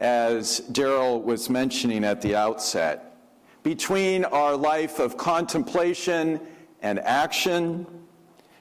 as Daryl was mentioning at the outset, between our life of contemplation and action,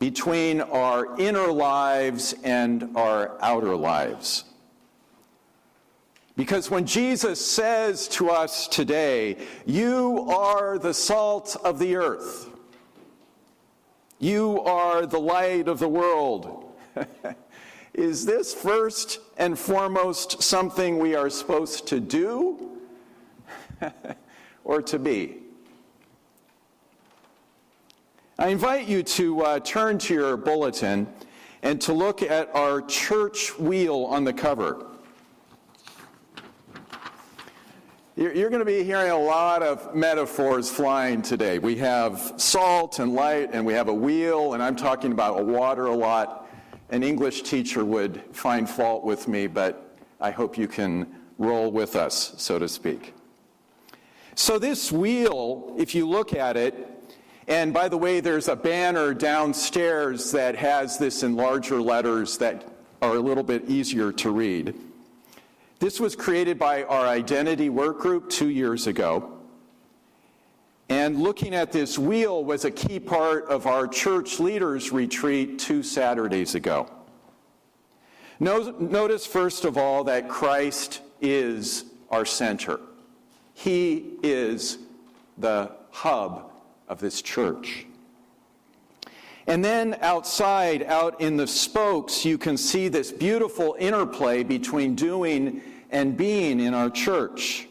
between our inner lives and our outer lives. Because when Jesus says to us today, You are the salt of the earth, you are the light of the world. Is this first and foremost something we are supposed to do or to be? I invite you to uh, turn to your bulletin and to look at our church wheel on the cover. You're going to be hearing a lot of metaphors flying today. We have salt and light, and we have a wheel, and I'm talking about water a lot. An English teacher would find fault with me, but I hope you can roll with us, so to speak. So, this wheel, if you look at it, and by the way, there's a banner downstairs that has this in larger letters that are a little bit easier to read. This was created by our identity work group two years ago. And looking at this wheel was a key part of our church leaders retreat two Saturdays ago. Notice, first of all, that Christ is our center. He is the hub of this church. And then outside, out in the spokes, you can see this beautiful interplay between doing and being in our church.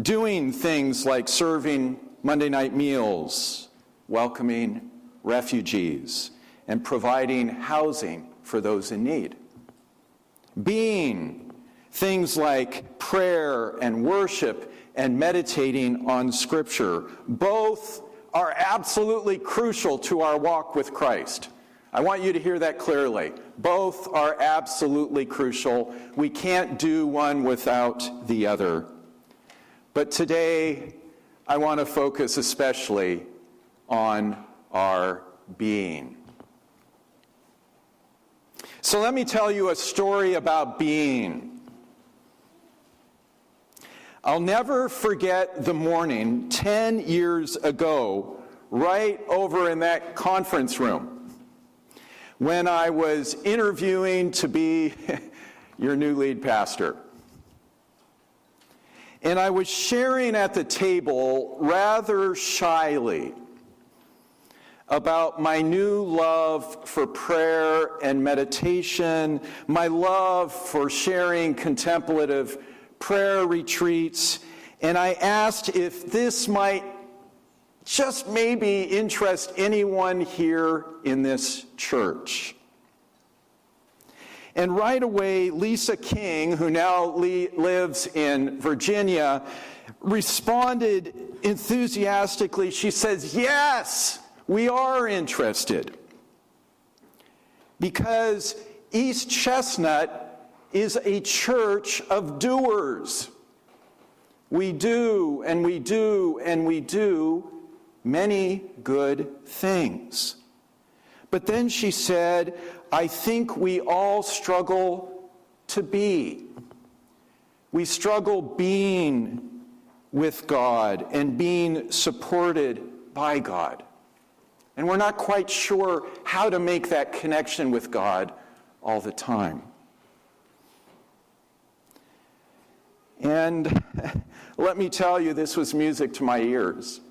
Doing things like serving Monday night meals, welcoming refugees, and providing housing for those in need. Being things like prayer and worship and meditating on Scripture. Both are absolutely crucial to our walk with Christ. I want you to hear that clearly. Both are absolutely crucial. We can't do one without the other. But today, I want to focus especially on our being. So let me tell you a story about being. I'll never forget the morning 10 years ago, right over in that conference room, when I was interviewing to be your new lead pastor. And I was sharing at the table rather shyly about my new love for prayer and meditation, my love for sharing contemplative prayer retreats, and I asked if this might just maybe interest anyone here in this church. And right away, Lisa King, who now lives in Virginia, responded enthusiastically. She says, Yes, we are interested. Because East Chestnut is a church of doers. We do and we do and we do many good things. But then she said, I think we all struggle to be. We struggle being with God and being supported by God. And we're not quite sure how to make that connection with God all the time. And let me tell you, this was music to my ears.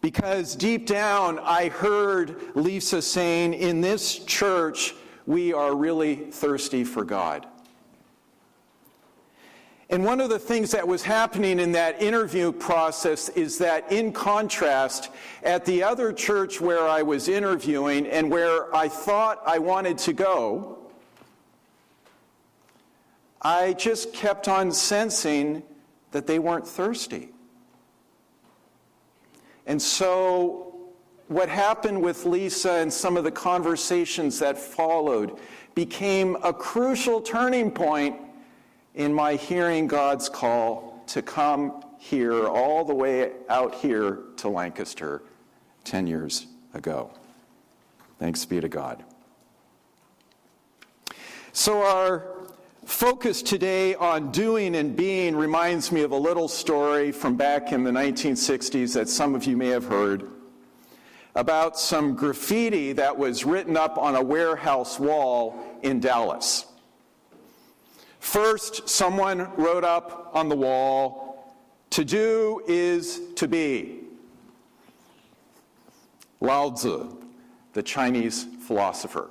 Because deep down, I heard Lisa saying, In this church, we are really thirsty for God. And one of the things that was happening in that interview process is that, in contrast, at the other church where I was interviewing and where I thought I wanted to go, I just kept on sensing that they weren't thirsty. And so, what happened with Lisa and some of the conversations that followed became a crucial turning point in my hearing God's call to come here, all the way out here to Lancaster 10 years ago. Thanks be to God. So, our focus today on doing and being reminds me of a little story from back in the 1960s that some of you may have heard about some graffiti that was written up on a warehouse wall in Dallas. First, someone wrote up on the wall, To do is to be. Lao Tzu, the Chinese philosopher.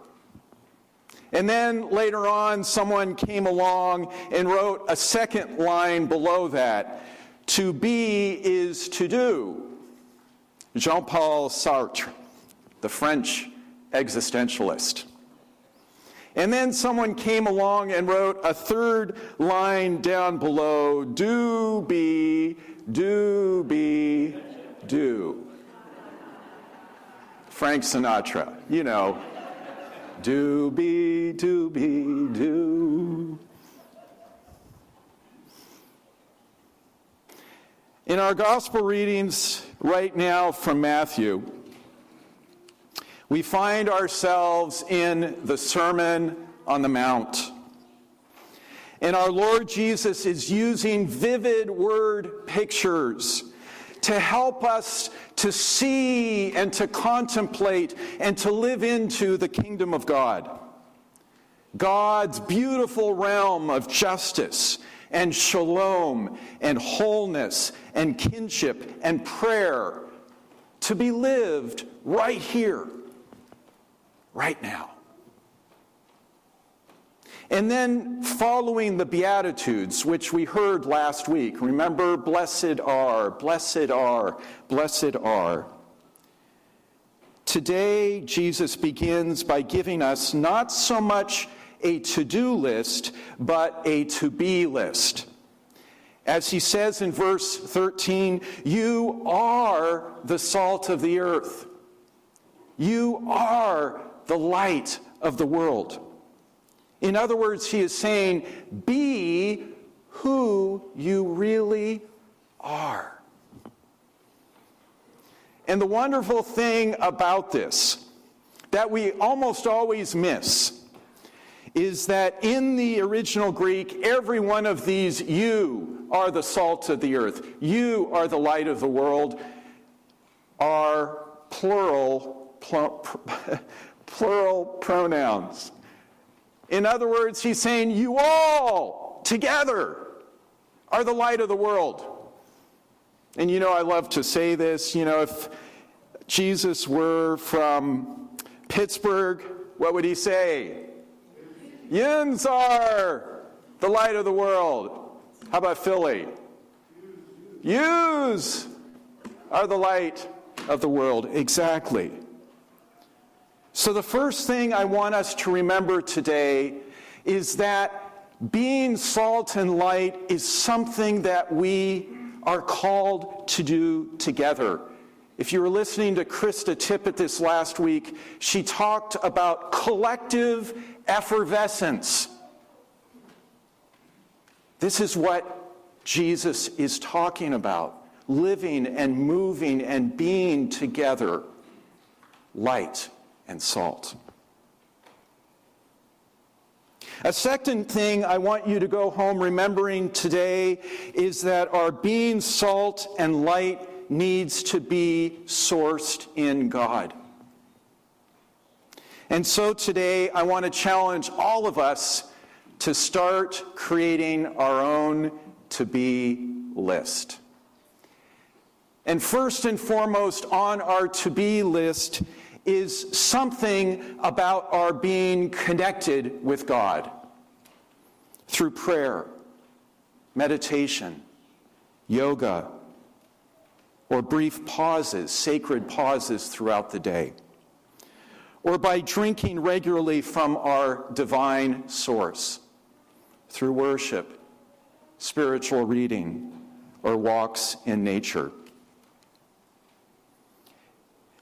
And then later on, someone came along and wrote a second line below that To be is to do. Jean Paul Sartre, the French existentialist. And then someone came along and wrote a third line down below Do be, do be, do. Frank Sinatra, you know. Do be, do be, do. In our gospel readings right now from Matthew, we find ourselves in the Sermon on the Mount. And our Lord Jesus is using vivid word pictures to help us to see and to contemplate and to live into the kingdom of God. God's beautiful realm of justice and shalom and wholeness and kinship and prayer to be lived right here, right now. And then following the Beatitudes, which we heard last week, remember, blessed are, blessed are, blessed are. Today, Jesus begins by giving us not so much a to do list, but a to be list. As he says in verse 13, you are the salt of the earth. You are the light of the world. In other words, he is saying, be who you really are. And the wonderful thing about this, that we almost always miss, is that in the original Greek, every one of these you are the salt of the earth, you are the light of the world, are plural, plural pronouns. In other words, he's saying, You all together are the light of the world. And you know, I love to say this. You know, if Jesus were from Pittsburgh, what would he say? Yins are the light of the world. How about Philly? Yous are the light of the world. Exactly. So, the first thing I want us to remember today is that being salt and light is something that we are called to do together. If you were listening to Krista Tippett this last week, she talked about collective effervescence. This is what Jesus is talking about living and moving and being together, light and salt. A second thing I want you to go home remembering today is that our being salt and light needs to be sourced in God. And so today I want to challenge all of us to start creating our own to be list. And first and foremost on our to be list is something about our being connected with God through prayer, meditation, yoga, or brief pauses, sacred pauses throughout the day, or by drinking regularly from our divine source through worship, spiritual reading, or walks in nature.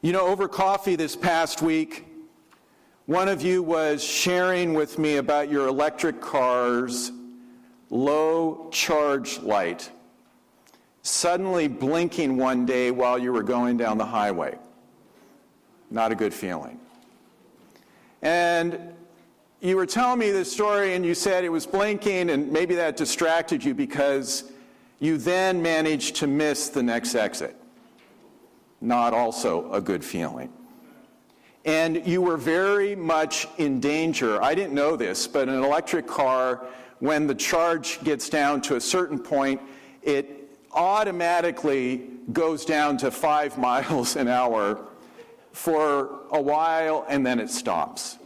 You know, over coffee this past week, one of you was sharing with me about your electric car's low charge light suddenly blinking one day while you were going down the highway. Not a good feeling. And you were telling me this story and you said it was blinking and maybe that distracted you because you then managed to miss the next exit. Not also a good feeling. And you were very much in danger. I didn't know this, but an electric car, when the charge gets down to a certain point, it automatically goes down to five miles an hour for a while and then it stops.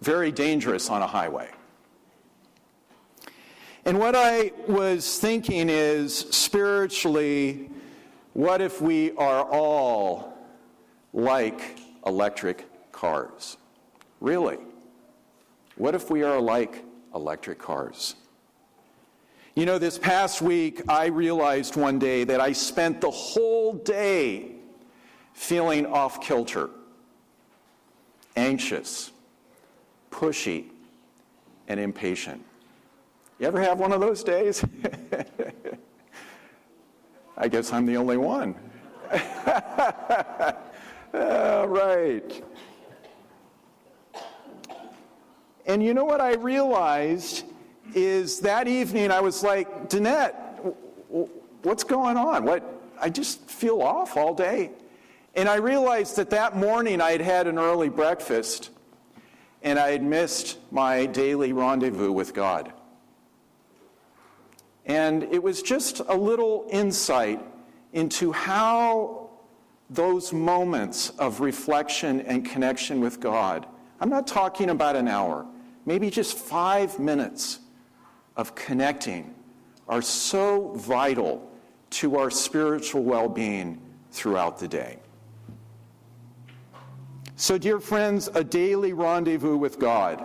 Very dangerous on a highway. And what I was thinking is spiritually, what if we are all like electric cars? Really? What if we are like electric cars? You know, this past week, I realized one day that I spent the whole day feeling off kilter, anxious, pushy, and impatient. You ever have one of those days? I guess I'm the only one. All right. And you know what I realized is that evening I was like, Danette, what's going on? What I just feel off all day. And I realized that that morning I had had an early breakfast and I had missed my daily rendezvous with God. And it was just a little insight into how those moments of reflection and connection with God, I'm not talking about an hour, maybe just five minutes of connecting, are so vital to our spiritual well being throughout the day. So, dear friends, a daily rendezvous with God.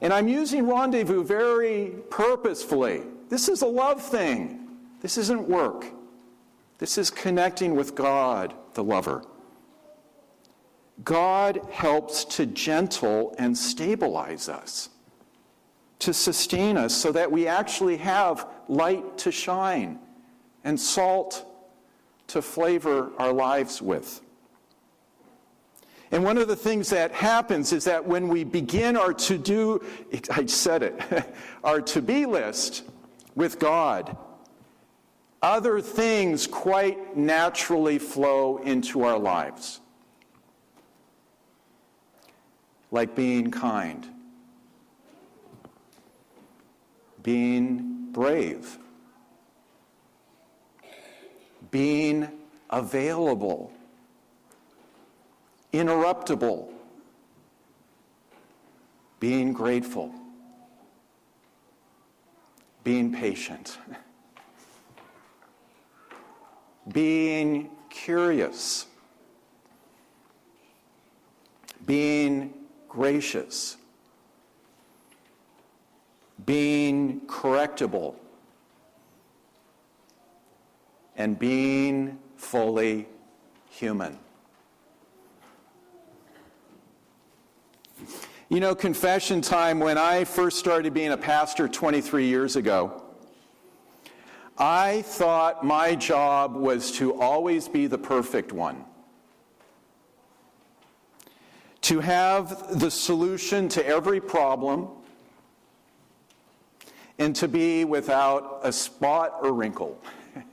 And I'm using rendezvous very purposefully this is a love thing. This isn't work. This is connecting with God, the lover. God helps to gentle and stabilize us, to sustain us, so that we actually have light to shine and salt to flavor our lives with. And one of the things that happens is that when we begin our to do, I said it, our to be list, with God, other things quite naturally flow into our lives, like being kind, being brave, being available, interruptible, being grateful being patient, being curious, being gracious, being correctable, and being fully human. You know, confession time, when I first started being a pastor 23 years ago, I thought my job was to always be the perfect one. To have the solution to every problem, and to be without a spot or wrinkle.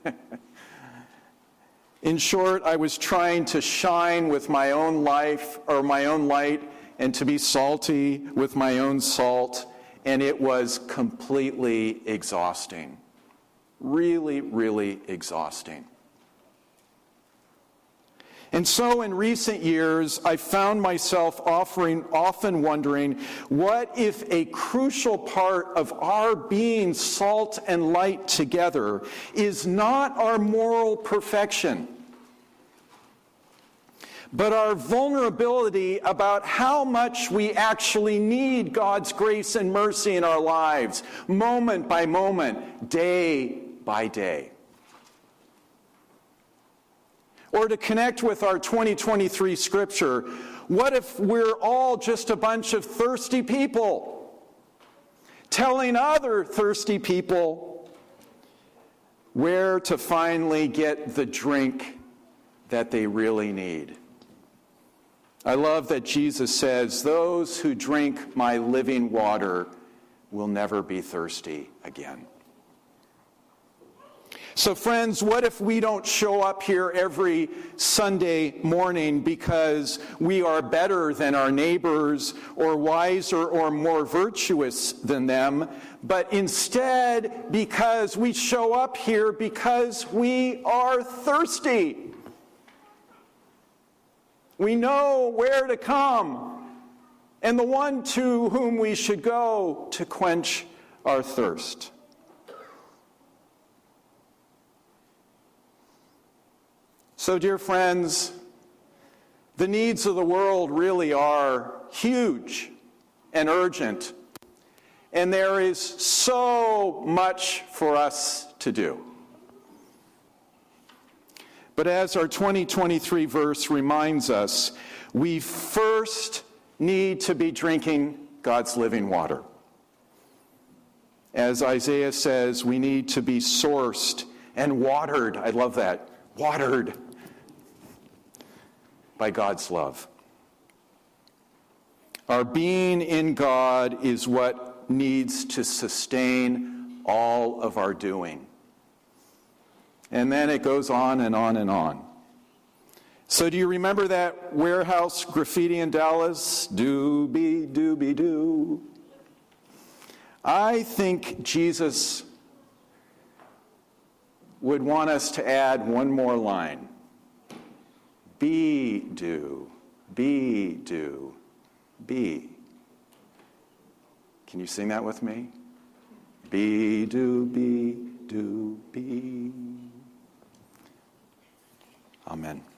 In short, I was trying to shine with my own life or my own light and to be salty with my own salt, and it was completely exhausting. Really, really exhausting. And so in recent years, I found myself offering, often wondering what if a crucial part of our being salt and light together is not our moral perfection? But our vulnerability about how much we actually need God's grace and mercy in our lives, moment by moment, day by day. Or to connect with our 2023 scripture, what if we're all just a bunch of thirsty people telling other thirsty people where to finally get the drink that they really need? I love that Jesus says, Those who drink my living water will never be thirsty again. So, friends, what if we don't show up here every Sunday morning because we are better than our neighbors or wiser or more virtuous than them, but instead because we show up here because we are thirsty? We know where to come and the one to whom we should go to quench our thirst. So, dear friends, the needs of the world really are huge and urgent, and there is so much for us to do. But as our 2023 verse reminds us, we first need to be drinking God's living water. As Isaiah says, we need to be sourced and watered. I love that. Watered by God's love. Our being in God is what needs to sustain all of our doing. And then it goes on and on and on. So, do you remember that warehouse graffiti in Dallas? Doobie, doobie, doo. I think Jesus would want us to add one more line. Be, do, be, do, be. Can you sing that with me? Be, do, be, do, be. Amen.